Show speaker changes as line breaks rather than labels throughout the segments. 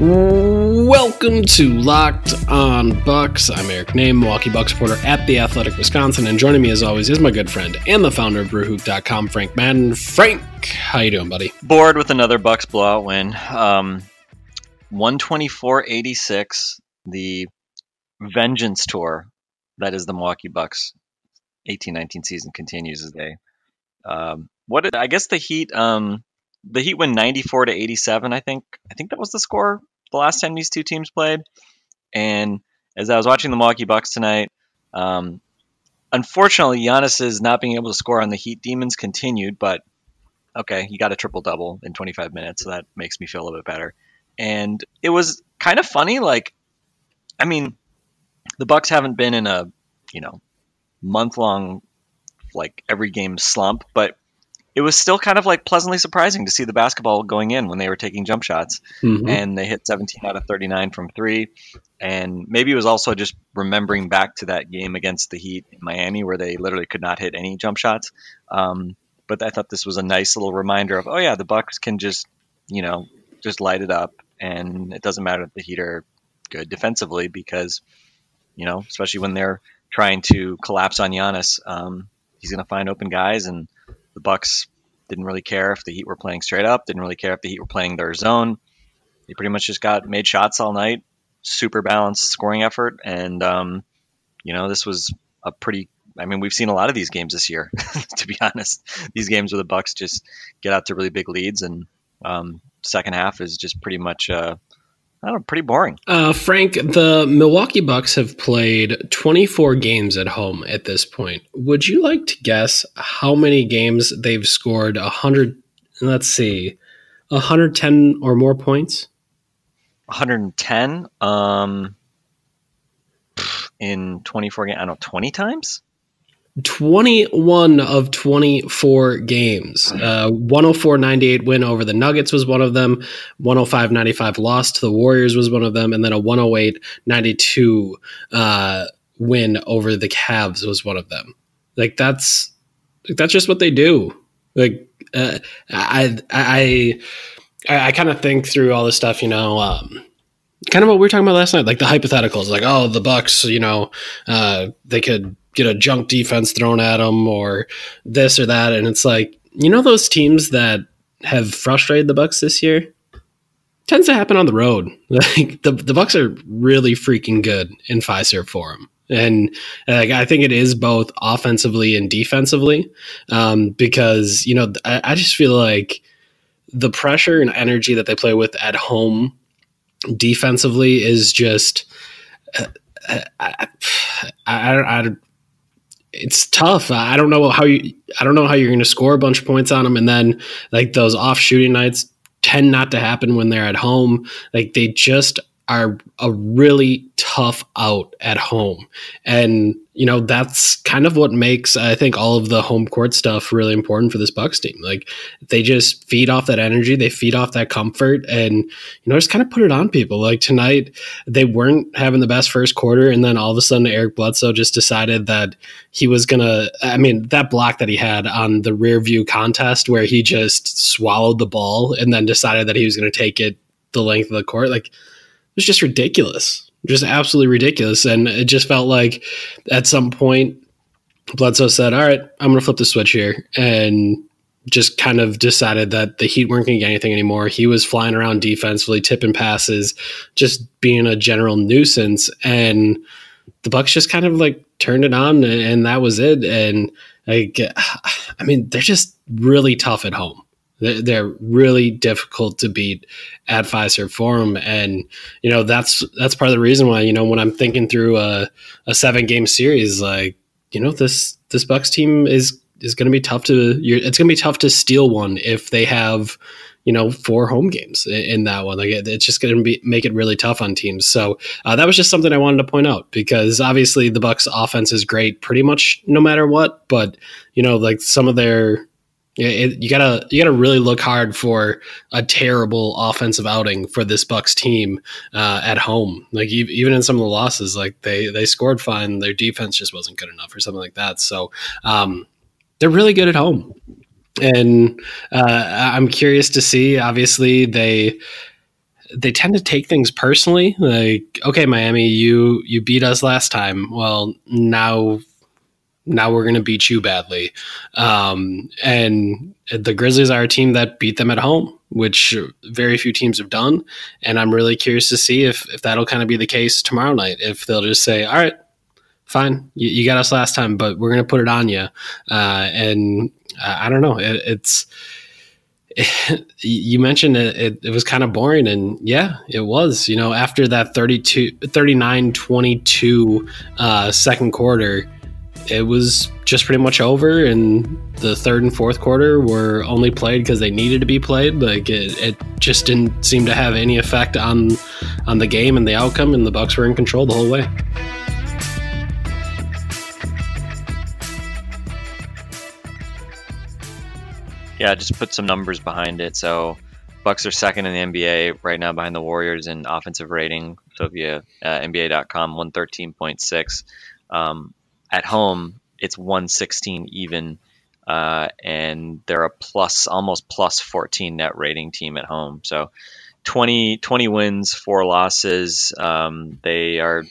Welcome to Locked On Bucks. I'm Eric Nehm, Milwaukee Bucks reporter at the Athletic Wisconsin, and joining me as always is my good friend and the founder of BrewHoop.com, Frank Madden. Frank, how you doing, buddy?
bored with another Bucks blowout win. Um, 124-86, the Vengeance Tour, that is the Milwaukee Bucks 18-19 season continues as they. Um, what did I guess the Heat? Um, the Heat win 94 to 87. I think. I think that was the score the last time these two teams played. And as I was watching the Milwaukee Bucks tonight, um, unfortunately, Giannis's not being able to score on the Heat Demons continued, but okay, he got a triple double in 25 minutes, so that makes me feel a little bit better. And it was kind of funny. Like, I mean, the Bucks haven't been in a you know month long like every game slump, but it was still kind of like pleasantly surprising to see the basketball going in when they were taking jump shots
Mhm.
and they hit 17 out of 39 from three. And maybe it was also just remembering back to that game against the Heat in Miami where they literally could not hit any jump shots. Um, but I thought this was a nice little reminder of, oh yeah, the Bucks can just, you know, just light it up, and it doesn't matter if the Heat are good defensively because, you know, especially when they're trying to collapse on Giannis, um, he's going to find open guys, and the Bucks didn't really care if the Heat were playing straight up, didn't really care if the Heat were playing their zone. They pretty much just got made shots all night, super balanced scoring effort, and um, you know this was a pretty. I mean, we've seen a lot of these games this year. to be honest, these games where the Bucks just get out to really big leads, and um, second half is just pretty much, uh, I don't know, pretty boring.
Uh, Frank, the Milwaukee Bucks have played 24 games at home at this point. Would you like to guess how many games they've scored 100? Let's see, 110 or more points?
110 um, in 24 games. I don't know, 20 times.
21 of 24 games. Uh, 104 98 win over the Nuggets was one of them. 105 95 loss to the Warriors was one of them. And then a 108 92 uh, win over the Cavs was one of them. Like, that's that's just what they do. Like, uh, I, I, I, I kind of think through all this stuff, you know. Um, kind of what we were talking about last night, like the hypotheticals, like oh, the Bucks, you know, uh, they could get a junk defense thrown at them or this or that, and it's like you know those teams that have frustrated the Bucks this year tends to happen on the road. Like the the Bucks are really freaking good in Fiserv Forum. And like, I think it is both offensively and defensively, um, because you know I, I just feel like the pressure and energy that they play with at home defensively is just uh, I, I, I, I, it's tough. I don't know how you I don't know how you're going to score a bunch of points on them and then like those off shooting nights tend not to happen when they're at home. Like they just are a really tough out at home. And you know, that's kind of what makes I think all of the home court stuff really important for this Bucks team. Like they just feed off that energy, they feed off that comfort and you know, just kind of put it on people. Like tonight they weren't having the best first quarter and then all of a sudden Eric Bledsoe just decided that he was going to I mean, that block that he had on the rear view contest where he just swallowed the ball and then decided that he was going to take it the length of the court like was just ridiculous just absolutely ridiculous. And it just felt like at some point, Bledsoe said, All right, I'm going to flip the switch here. And just kind of decided that the Heat weren't going to get anything anymore. He was flying around defensively, tipping passes, just being a general nuisance. And the Bucks just kind of like turned it on, and that was it. And like, I mean, they're just really tough at home. They're, really difficult to beat at Fiserv Forum, and you know that's that's part of the reason why you know when I'm thinking through a, a seven game series, like you know this this Bucks team is is going to be tough to it's going to be tough to steal one if they have you know four home games in, in that one. Like it, it's just going to be make it really tough on teams. So uh, that was just something i wanted to point out because obviously the bucks offense is great pretty much no matter what but you know like some of their it, you gotta you gotta really look hard for a terrible offensive outing for this Bucks team uh, at home. Like even in some of the losses, like they they scored fine, their defense just wasn't good enough or something like that. So um, they're really good at home, and uh, I'm curious to see. Obviously, they they tend to take things personally. Like, okay, Miami, you you beat us last time. Well, now now we're going to beat you badly. Um, and the Grizzlies are a team that beat them at home, which very few teams have done. And I'm really curious to see if, if that'll kind of be the case tomorrow night. If they'll just say, all right, fine, you, you got us last time, but we're going to put it on you. Uh, and I, I don't know. It, it's, you mentioned it, it, it was kind of boring and yeah it was you know after that 32 39 22 uh, second quarter it was just pretty much over and the third and fourth quarter were only played because they needed to be played like it, it just didn't seem to have any effect on on the game and the outcome and the bucks were in control the whole way
Yeah, just put some numbers behind it. So Bucks are second in the NBA right now behind the Warriors in offensive rating. So via uh, NBA.com, 113.6. Um, at home, it's 116 even, uh, and they're a plus, almost plus 14 net rating team at home. So 20, 20 wins, four losses. Um, they are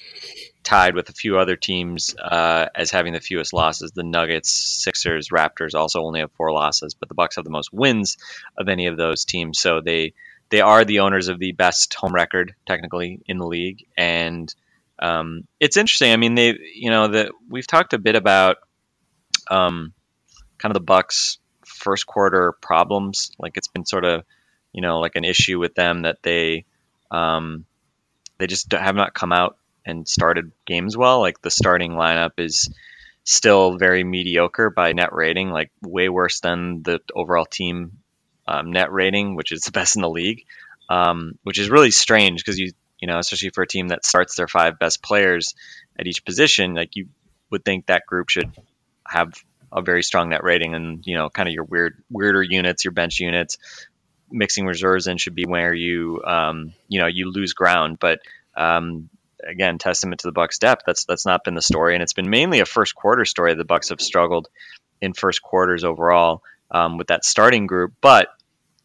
tied with a few other teams uh, as having the fewest losses. The Nuggets, Sixers, Raptors also only have four losses, but the Bucks have the most wins of any of those teams. So they they are the owners of the best home record technically in the league, and um, it's interesting. I mean, they you know that we've talked a bit about um, kind of the Bucks first quarter problems. Like it's been sort of you know like an issue with them that they um, they just have not come out and started games well. Like the starting lineup is still very mediocre by net rating, like way worse than the overall team um, net rating, which is the best in the league. Um, which is really strange because you you know especially for a team that starts their five best players at each position, like you would think that group should have a very strong net rating, and you know kind of your weird weirder units, your bench units. Mixing reserves in should be where you um, you know you lose ground, but um, again, testament to the Bucks' depth. That's that's not been the story, and it's been mainly a first quarter story. The Bucks have struggled in first quarters overall um, with that starting group. But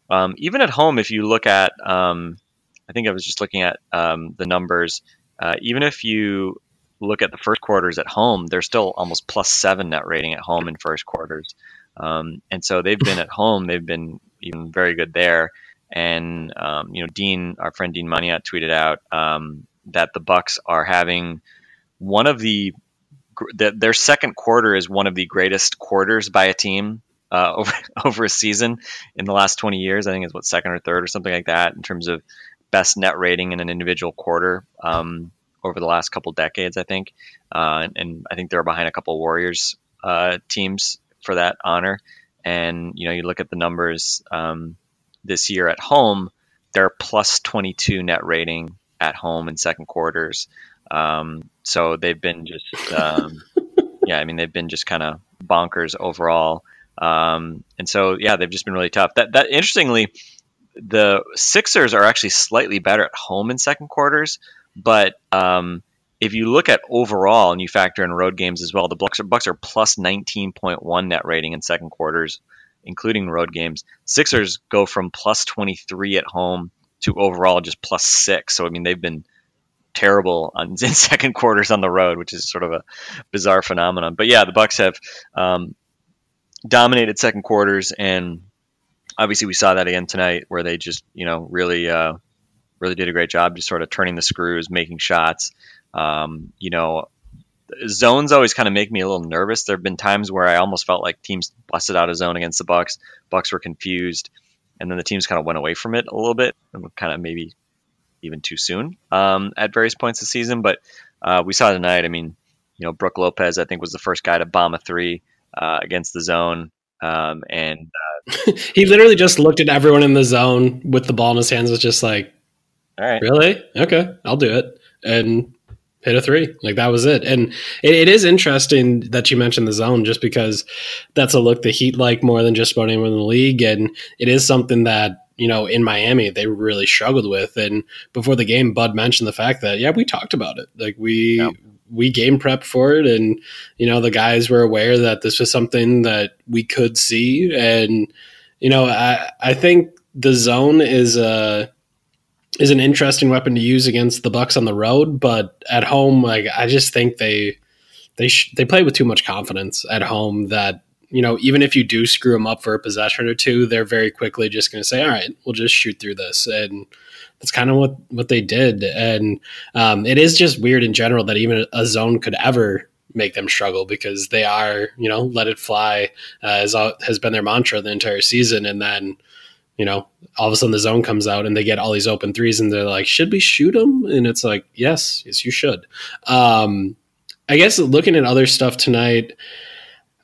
um, even at home, if you look at, um, I think I was just looking at um, the numbers. Uh, even if you look at the first quarters at home, they're still almost plus seven net rating at home in first quarters. Um, and so they've been at home. They've been even very good there. And um, you know, Dean, our friend Dean Maniat, tweeted out that the Bucks are having one of the that their second quarter is one of the greatest quarters by a team uh, over over a season in the last 20 years. I think it's what second or third or something like that in terms of best net rating in an individual quarter um, over the last couple decades. I think, uh, and, I think they're behind a couple Warriors uh, teams for that honor. And you know, you look at the numbers um, this year at home, they're plus 22 net rating at home in second quarters. Um, so they've been just, um, yeah, I mean, they've been just kind of bonkers overall. Um, and so, yeah, they've just been really tough. That, that interestingly, the Sixers are actually slightly better at home in second quarters, but um, if you look at overall and you factor in road games as well, the Bucks are, Bucks are plus 19.1 net rating in second quarters, including road games. Sixers go from plus 23 at home to overall just plus six. So I mean they've been terrible on, in second quarters on the road, which is sort of a bizarre phenomenon. But yeah, the Bucks have um, dominated second quarters, and obviously we saw that again tonight, where they just you know really uh, really did a great job, just sort of turning the screws, making shots. Um, you know, zones always kind of make me a little nervous. There have been times where I almost felt like teams busted out a zone against the Bucks. Bucks were confused and then the teams kind of went away from it a little bit, and kind of maybe even too soon um, at various points of season. But uh, we saw tonight. I mean, you know, Brooke Lopez, I think, was the first guy to bomb a three uh, against the zone, um, and
he literally just looked at everyone in the zone with the ball in his hands, was just like,
all right,
really? Okay, I'll do it. And hit a three. Like that was it. And it, it is interesting that you mentioned the zone just because that's a look the Heat like more than just about anyone in the league. And it is something that, you know, in Miami, they really struggled with. And before the game, Bud mentioned the fact that, yeah, we talked about it. Like we,
Yeah.
We game prep for it. And, you know, the guys were aware that this was something that we could see. And, you know, I, I think the zone is a, is an interesting weapon to use against the Bucks on the road, but at home, like I just think they they sh- they play with too much confidence at home that you know even if you do screw them up for a possession or two, they're very quickly just going to say, "All right, we'll just shoot through this," and that's kind of what what they did. And um, it is just weird in general that even a zone could ever make them struggle because they are you know let it fly uh, as has been their mantra the entire season, and then you know, all of a sudden the zone comes out and they get all these open threes and they're like, should we shoot them? And it's like, yes, yes, you should. Um, I guess looking at other stuff tonight,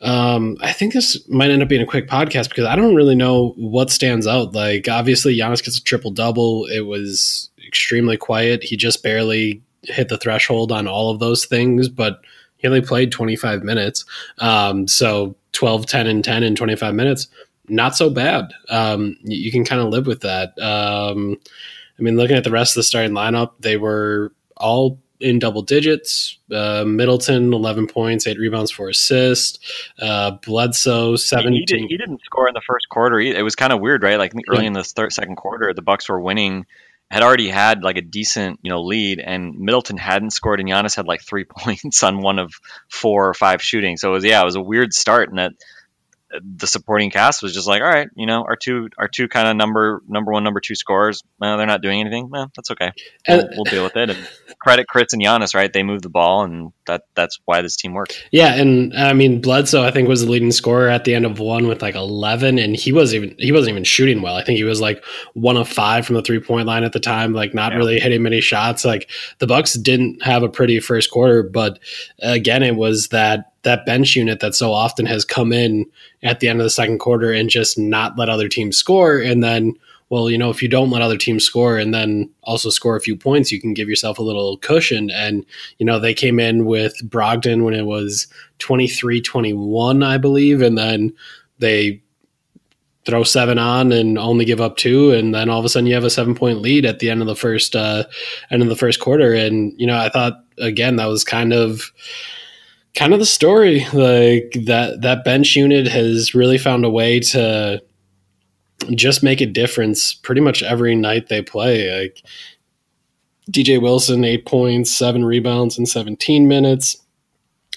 um, I think this might end up being a quick podcast because I don't really know what stands out. Like, obviously, Giannis gets a triple double. It was extremely quiet. He just barely hit the threshold on all of those things, but he only played 25 minutes. Um, so 12, 10, and 10 in 25 minutes not so bad. Um, you, can kind of live with that. Um, I mean, looking at the rest of the starting lineup, they were all in double digits. Uh, Middleton, 11 points, eight rebounds, four assists. Uh, Bledsoe, 17.
he, did, he didn't score in the first quarter. Either. It was kind of weird, right? Like early
Yeah.
in the third, second quarter, the Bucks were winning, had already had like a decent, you know, lead, and Middleton hadn't scored, and Giannis had like three points on one of four or five shooting. So it was yeah, it was a weird start, and that the supporting cast was just like, all right, you know, our two our two kind of number number one, number two scorers, well, they're not doing anything. Well, that's okay. We'll, we'll deal with it. And credit Khris and Giannis, right? They moved the ball, and that that's why this team works.
Yeah, and I mean Bledsoe, I think was the leading scorer at the end of one with like eleven, and he wasn't even he wasn't even shooting well. I think he was like one of five from the three point line at the time, like not
Yeah.
really hitting many shots. Like the Bucks didn't have a pretty first quarter, but again, it was that that bench unit that so often has come in at the end of the second quarter and just not let other teams score, and then. Well, you know, if you don't let other teams score and then also score a few points, you can give yourself a little cushion. And you know, they came in with Brogdon when it was 23 21, I believe. And then they throw seven on and only give up two. And then all of a sudden you have a seven point lead at the end of the first, uh, end of the first quarter. And, you know, I thought again, that was kind of, kind of the story. Like that, that bench unit has really found a way to just make a difference pretty much every night they play. Like, DJ Wilson, eight points, seven rebounds in 17 minutes.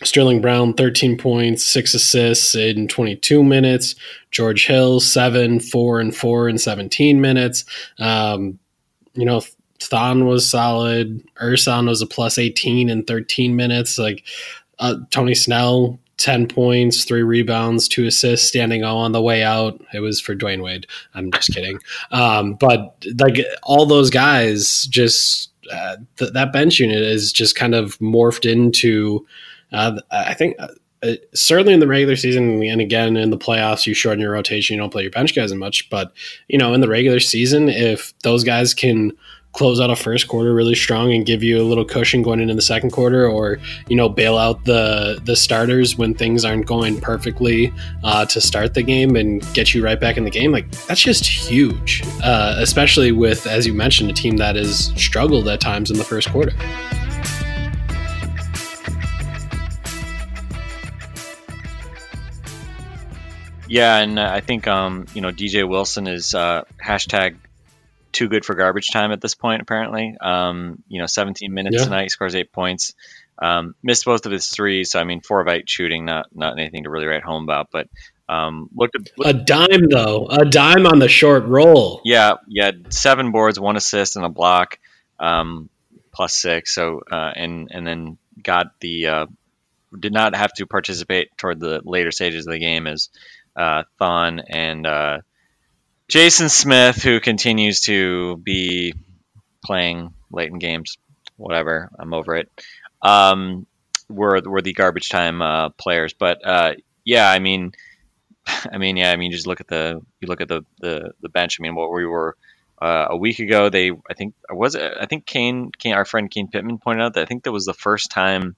Sterling Brown, 13 points, six assists in 22 minutes. George Hill, seven, four, and four in 17 minutes. Um, you know, Thon was solid. Ersan was a plus 18 in 13 minutes. Like uh, Tony Snell, 10 points, three rebounds, two assists, standing on the way out. It was for Dwyane Wade. I'm just kidding. Um, but like all those guys, just uh, th- that bench unit is just kind of morphed into. Uh, I think uh, uh, certainly in the regular season and again in the playoffs, you shorten your rotation. You don't play your bench guys as much, but you know in the regular season, if those guys can close out a first quarter really strong and give you a little cushion going into the second quarter, or you know bail out the the starters when things aren't going perfectly uh, to start the game and get you right back in the game, like that's just huge. Uh, especially with, as you mentioned, a team that has struggled at times in the first quarter.
Yeah, and I think um, you know DJ Wilson is uh, hashtag too good for garbage time at this point. Apparently, um, you know, 17 minutes
Yeah.
tonight, he scores eight points. Um, missed both of his threes, so I mean, four of eight shooting, not not anything to really write home about. But um, looked, at,
A dime though, a dime on the short roll.
yeah, yeah, seven boards, one assist, and a block, um, plus six. So uh, and and then got the uh, did not have to participate toward the later stages of the game as uh, Thon and uh, Jason Smith, who continues to be playing late in games, whatever. I'm over it. Um, were were the garbage time uh, players, but uh, yeah, I mean, I mean, yeah, I mean, just look at the you look at the the, the bench. I mean, what we were uh, a week ago. They, I think, was? I think Kane, Kane, our friend Kane Pittman pointed out that I think that was the first time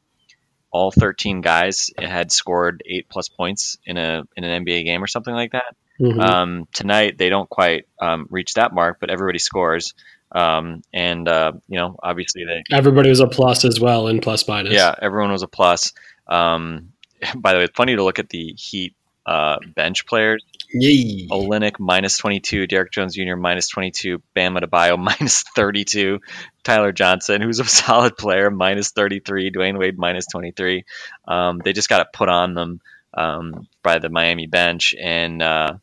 all 13 guys had scored eight plus points in a in an NBA game or something like that.
Mhm.
Um, tonight they don't quite um, reach that mark, but everybody scores. Um, and uh, you know, obviously they
Everybody was a plus as well in plus minus.
yeah, everyone was a plus. Um, by the way, it's funny to look at the Heat uh, bench players.
Yay.
Olynyk minus 22, Derrick Jones Jr. minus 22, Bam Adebayo minus 32, Tyler Johnson, who's a solid player, minus 33, Dwyane Wade minus 23. Um, they just got it put on them um, by the Miami bench. And uh,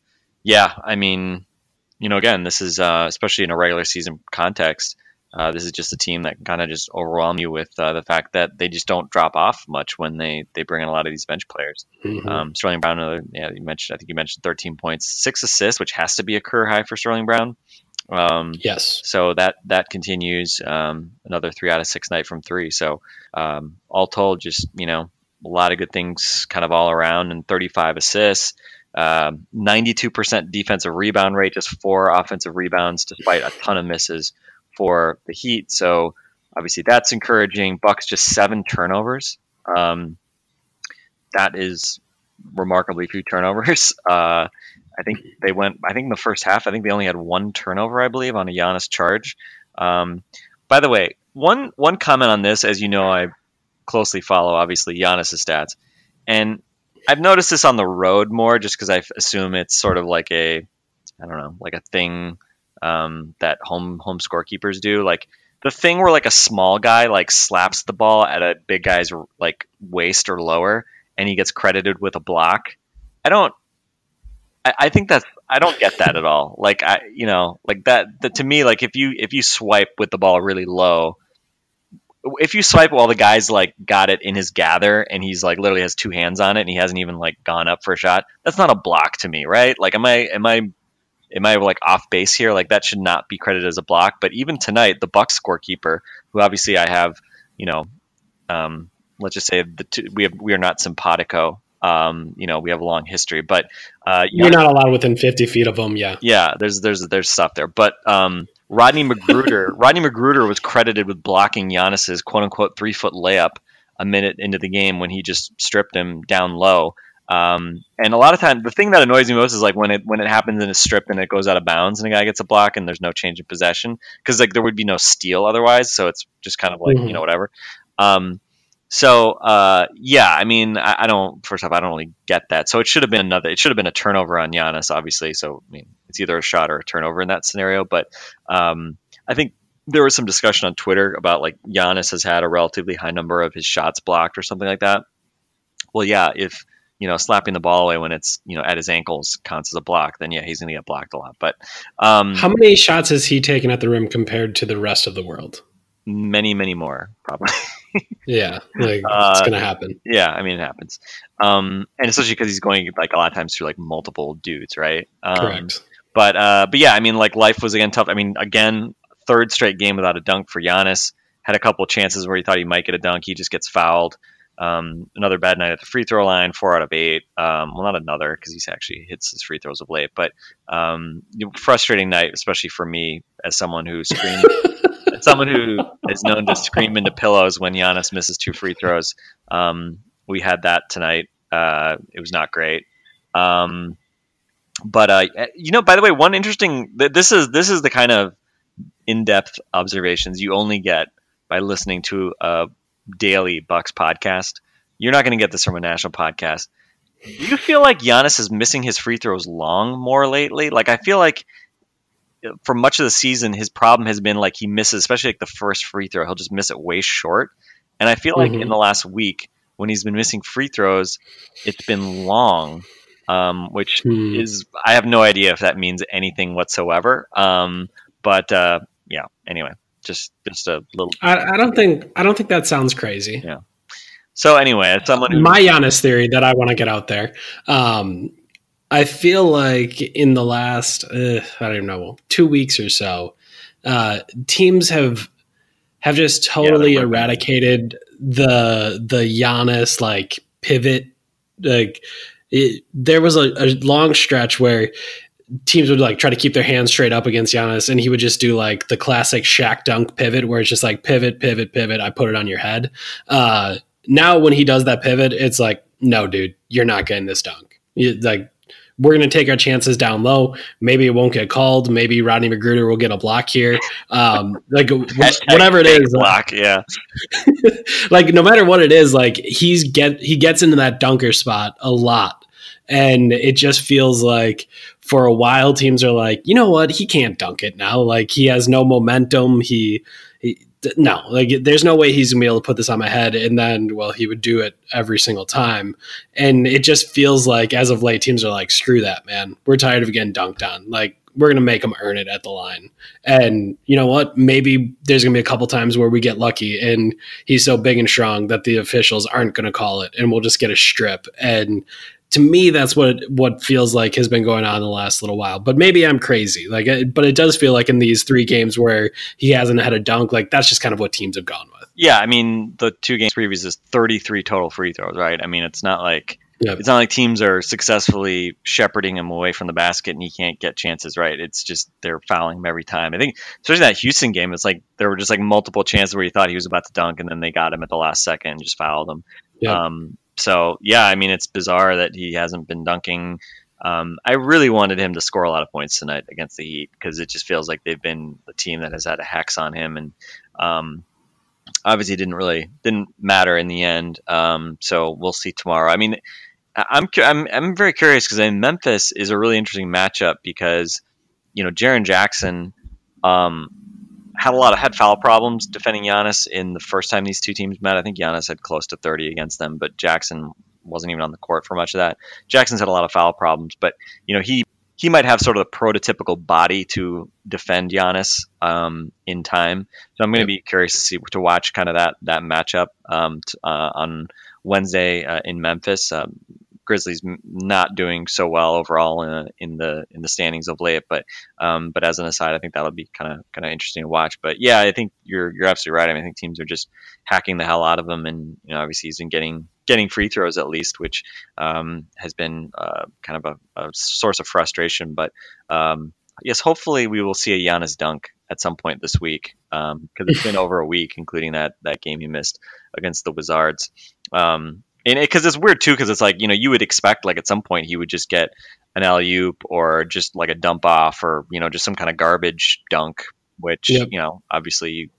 yeah, I mean, you know, again, this is uh, especially in a regular season context. Uh, this is just a team that kind of just overwhelm you with uh, the fact that they just don't drop off much when they, they bring in a lot of these bench players.
Mhm.
Um, Sterling Brown, another, yeah, you mentioned. I think you mentioned 13 points, six assists, which has to be a career high for Sterling Brown. Um,
yes.
so that that continues. Um, another three out of six night from three. So um, all told, just you know, a lot of good things kind of all around, and 35 assists. Um, 92% defensive rebound rate, just four offensive rebounds, despite a ton of misses for the Heat. So obviously that's encouraging. Bucks just seven turnovers. Um, that is remarkably few turnovers. Uh, I think they went. I think in the first half, I think they only had one turnover, I believe, on a Giannis charge. Um, by the way, one one comment on this, as you know, I closely follow obviously Giannis' stats, and I've noticed this on the road more, just because I assume it's sort of like a, I don't know, like a thing um, that home home scorekeepers do, like the thing where like a small guy like slaps the ball at a big guy's like waist or lower, and he gets credited with a block. I don't. I, I think that's I don't get that at all. Like I, you know, like that. that to me, like if you if you swipe with the ball really low, if you swipe while the guy's like got it in his gather and he's like literally has two hands on it and he hasn't even like gone up for a shot, that's not a block to me, right? Like, am I am I am I like off base here? Like that should not be credited as a block. But even tonight, the Bucks scorekeeper, who obviously I have, you know, um, let's just say the two, we have we are not simpatico. Um, you know, we have a long history, but uh,
You're not allowed within 50 feet of them. Yeah.
yeah, there's there's there's stuff there. But um, Rodney McGruder, Rodney McGruder was credited with blocking Giannis's quote unquote three foot layup a minute into the game when he just stripped him down low. Um, and a lot of times, the thing that annoys me most is like when it when it happens in a strip and it goes out of bounds and a guy gets a block and there's no change in possession because like there would be no steal otherwise. So it's just kind of like
Mhm.
you know whatever. Um, so uh, yeah, I mean, I, I don't. First off, I don't really get that. So it should have been another. It should have been a turnover on Giannis, obviously. So I mean, it's either a shot or a turnover in that scenario. But um, I think there was some discussion on Twitter about like Giannis has had a relatively high number of his shots blocked or something like that. Well, yeah, if you know slapping the ball away when it's you know at his ankles counts as a block, then yeah, he's going to get blocked a lot. But um,
How many shots has he taken at the rim compared to the rest of the world?
Many, many more probably.
Yeah. Like,
Uh,
it's going to happen.
Yeah, I mean it happens, um, and especially because he's going like a lot of times through like multiple dudes, right? Um,
Correct.
But uh, but yeah, I mean like life was again tough. I mean again, third straight game without a dunk for Giannis. Had a couple of chances where he thought he might get a dunk, he just gets fouled. Um, another bad night at the free throw line, four out of eight. Um, well, not another because he's actually hits his free throws of late, but um, frustrating night, especially for me as someone who screams as someone who is known to scream into pillows when Giannis misses two free throws. Um, we had that tonight. Uh, it was not great. Um, but uh, you know, by the way, one interesting. th- This is this is the kind of in-depth observations you only get by listening to a daily Bucks podcast. You're not going to get this from a national podcast. Do you feel like Giannis is missing his free throws long more lately? Like I feel like for much of the season, his problem has been like he misses, especially like the first free throw, he'll just miss it way short. And I feel like
Mhm.
in the last week, when he's been missing free throws, it's been long, um, which
Hmm.
is I have no idea if that means anything whatsoever. Um, but uh, yeah, anyway, just just a little.
I, I don't think I don't think that sounds crazy.
Yeah. So anyway, someone who
My Giannis theory that I want to get out there. Um, I feel like in the last, uh, I don't know, two weeks or so, uh, teams have have just totally
working.
eradicated the the Giannis like pivot. Like it, there was a, a long stretch where teams would like try to keep their hands straight up against Giannis, and he would just do like the classic Shaq dunk pivot, where it's just like pivot, pivot, pivot. I put it on your head. Uh, now when he does that pivot, it's like, no, dude, you're not getting this dunk. You, like we're going to take our chances down low. Maybe it won't get called. Maybe Rodney McGruder will get a block here. Um, like whatever it is,
block. Yeah,
like no matter what it is, like he's get he gets into that dunker spot a lot, and it just feels like for a while teams are like, you know what, he can't dunk it now. Like he has no momentum. He, no, like there's no way he's gonna be able to put this on my head. And then, well, he would do it every single time, and it just feels like as of late, teams are like, screw that, man. We're tired of getting dunked on. Like we're gonna make him earn it at the line. And you know what? Maybe there's gonna be a couple times where we get lucky, and he's so big and strong that the officials aren't gonna call it, and we'll just get a strip. And to me, that's what what feels like has been going on the last little while. But maybe I'm crazy. Like, but it does feel like in these three games where he hasn't had a dunk, like that's just kind of what teams have gone with.
yeah. I mean, the two games previous is 33 total free throws, right? I mean, it's not like
Yep.
it's not like teams are successfully shepherding him away from the basket and he can't get chances, right? It's just they're fouling him every time. I think, especially that Houston game, it's like there were just like multiple chances where he thought he was about to dunk and then they got him at the last second and just fouled him.
Yep.
Um, so yeah, I mean, it's bizarre that he hasn't been dunking. Um, I really wanted him to score a lot of points tonight against the Heat because it just feels like they've been the team that has had a hex on him, and um, obviously didn't really didn't matter in the end. Um, so we'll see tomorrow. I mean, I'm I'm I'm very curious because Memphis is a really interesting matchup because you know Jaren Jackson um, had a lot of had foul problems defending Giannis in the first time these two teams met. I think Giannis had close to 30 against them, but Jackson wasn't even on the court for much of that. Jackson's had a lot of foul problems, but you know he he might have sort of the prototypical body to defend Giannis um, in time. So I'm going to be curious to see to watch kind of that that matchup um, t- uh, on Wednesday uh, in Memphis. Um, Grizzlies not doing so well overall in, in the in the standings of late, but um, but as an aside, I think that'll be kind of kind of interesting to watch. But yeah, I think you're you're absolutely right. I mean, I think teams are just hacking the hell out of him, and you know, obviously he's been getting getting free throws at least, which um, has been uh, kind of a, a source of frustration. But um, yes, hopefully we will see a Giannis dunk at some point this week because it's been over a week, including that that game he missed against the Wizards. Um, and because it's weird too, because it's like you know you would expect like at some point he would just get an alley oop or just like a dump off or you know just some kind of garbage dunk, which
Yep.
you know obviously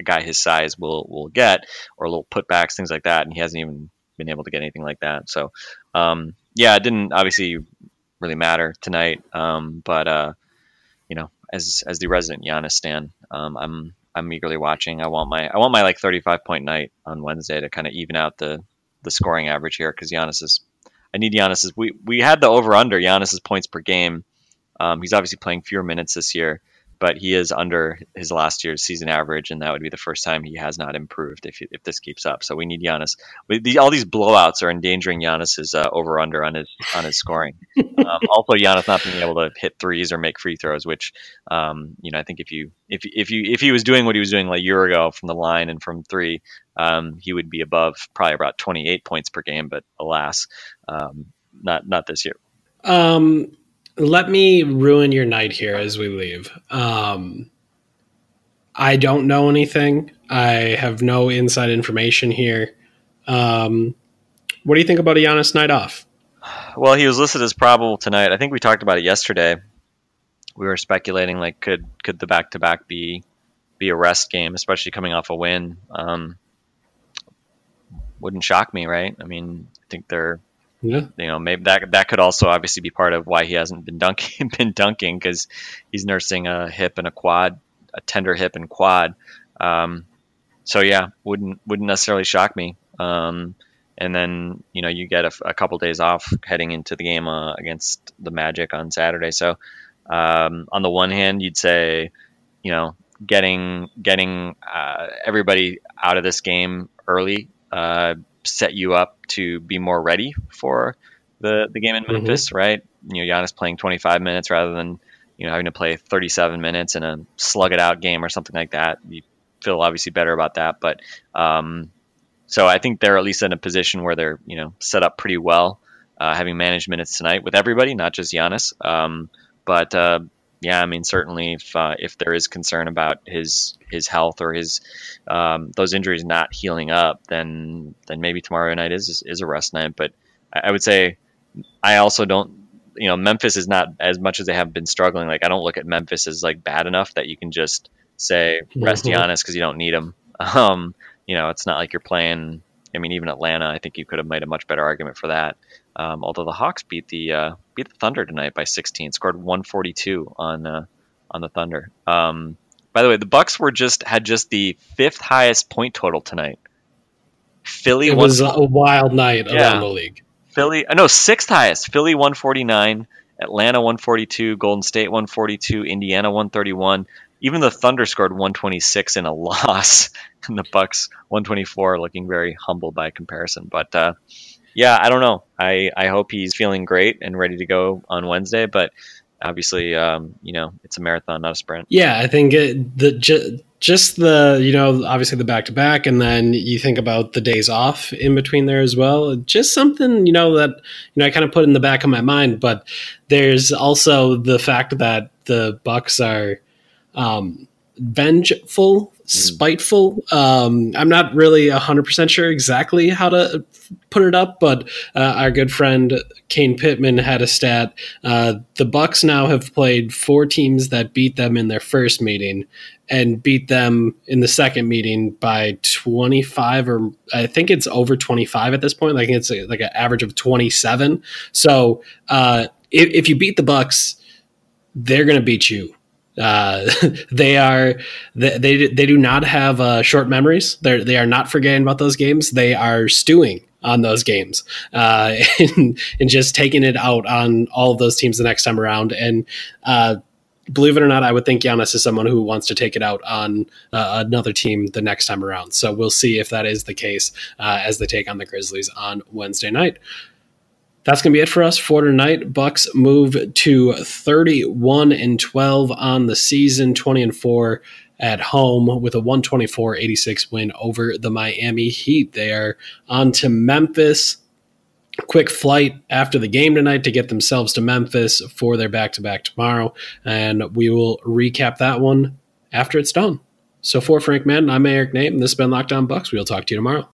a guy his size will will get or little putbacks things like that, and he hasn't even been able to get anything like that. So um, yeah, it didn't obviously really matter tonight, um, but uh, you know as as the resident Giannis stan, um, I'm I'm eagerly watching. I want my I want my like 35 point night on Wednesday to kind of even out the the scoring average here because Giannis is. I need Giannis's. We we had the over under Giannis's points per game. Um, he's obviously playing fewer minutes this year, but he is under his last year's season average, and that would be the first time he has not improved if if this keeps up. So we need Giannis. We, the, all these blowouts are endangering Giannis's uh, over under on his on his scoring. um, also, Giannis not being able to hit threes or make free throws, which um, you know I think if you if if you if he was doing what he was doing like a year ago from the line and from three, um, he would be above probably about 28 points per game. But alas, um, not not this year.
Um, let me ruin your night here as we leave. Um, I don't know anything. I have no inside information here. Um, what do you think about a Giannis night off?
Well, he was listed as probable tonight. I think we talked about it yesterday. We were speculating like could could the back to back be be a rest game, especially coming off a win. Um, wouldn't shock me, right? I mean, I think they're
Yeah,
you know maybe that that could also obviously be part of why he hasn't been dunking been dunking because he's nursing a hip and a quad, a tender hip and quad. Um, so yeah, wouldn't wouldn't necessarily shock me. Um, and then you know you get a, a couple days off heading into the game uh, against the Magic on Saturday. So um, on the one hand, you'd say you know getting getting uh, everybody out of this game early uh, set you up to be more ready for the the game in
Mhm.
Memphis, right? You know, Giannis playing 25 minutes rather than you know having to play 37 minutes in a slug it out game or something like that. You feel obviously better about that, but um, so I think they're at least in a position where they're you know set up pretty well, uh, having managed minutes tonight with everybody, not just Giannis. Um, but uh, yeah, I mean certainly if uh, if there is concern about his his health or his um, those injuries not healing up, then then maybe tomorrow night is is a rest night. But I, I would say I also don't. You know, Memphis is not as much as they have been struggling. Like I don't look at Memphis as like bad enough that you can just say rest. Giannis because you don't need him. Um, you know, it's not like you're playing. I mean, even Atlanta, I think you could have made a much better argument for that. Um, although the Hawks beat the uh, beat the Thunder tonight by 16, scored 142 on uh, on the Thunder. Um, by the way, the Bucks were just had just the fifth highest point total tonight. Philly
It was a wild night
Yeah.
around the league.
Philly, uh, no, sixth highest. Philly 149, Atlanta 142, Golden State 142, Indiana 131. Even the Thunder scored 126 in a loss, and the Bucks 124, looking very humble by comparison. But uh, yeah, I don't know. I I hope he's feeling great and ready to go on Wednesday. But obviously, um, you know, it's a marathon, not a sprint.
Yeah, I think it, the ju- just the you know obviously the back to back, and then you think about the days off in between there as well. Just something you know that you know I kind of put in the back of my mind. But there's also the fact that the Bucks are um, vengeful, spiteful. Um, I'm not really hundred percent sure exactly how to put it up, but uh, our good friend Kane Pittman had a stat. Uh, the Bucks now have played four teams that beat them in their first meeting, and beat them in the second meeting by 25 or I think it's over 25 at this point. Like it's like an average of 27. So uh, if, if you beat the Bucks, they're going to beat you. Uh, they are they, they they do not have uh, short memories. They they are not forgetting about those games. They are stewing on those games uh, and and just taking it out on all of those teams the next time around. And uh, believe it or not, I would think Giannis is someone who wants to take it out on uh, another team the next time around. So we'll see if that is the case uh, as they take on the Grizzlies on Wednesday night. That's gonna be it for us for tonight. Bucks move to 31 and 12 on the season, 20 and 4 at home with a 124-86 win over the Miami Heat. They are on to Memphis. Quick flight after the game tonight to get themselves to Memphis for their back-to-back tomorrow, and we will recap that one after it's done. So for Frank Madden, I'm Eric Nehm, and this has been Locked On Bucks. We'll talk to you tomorrow.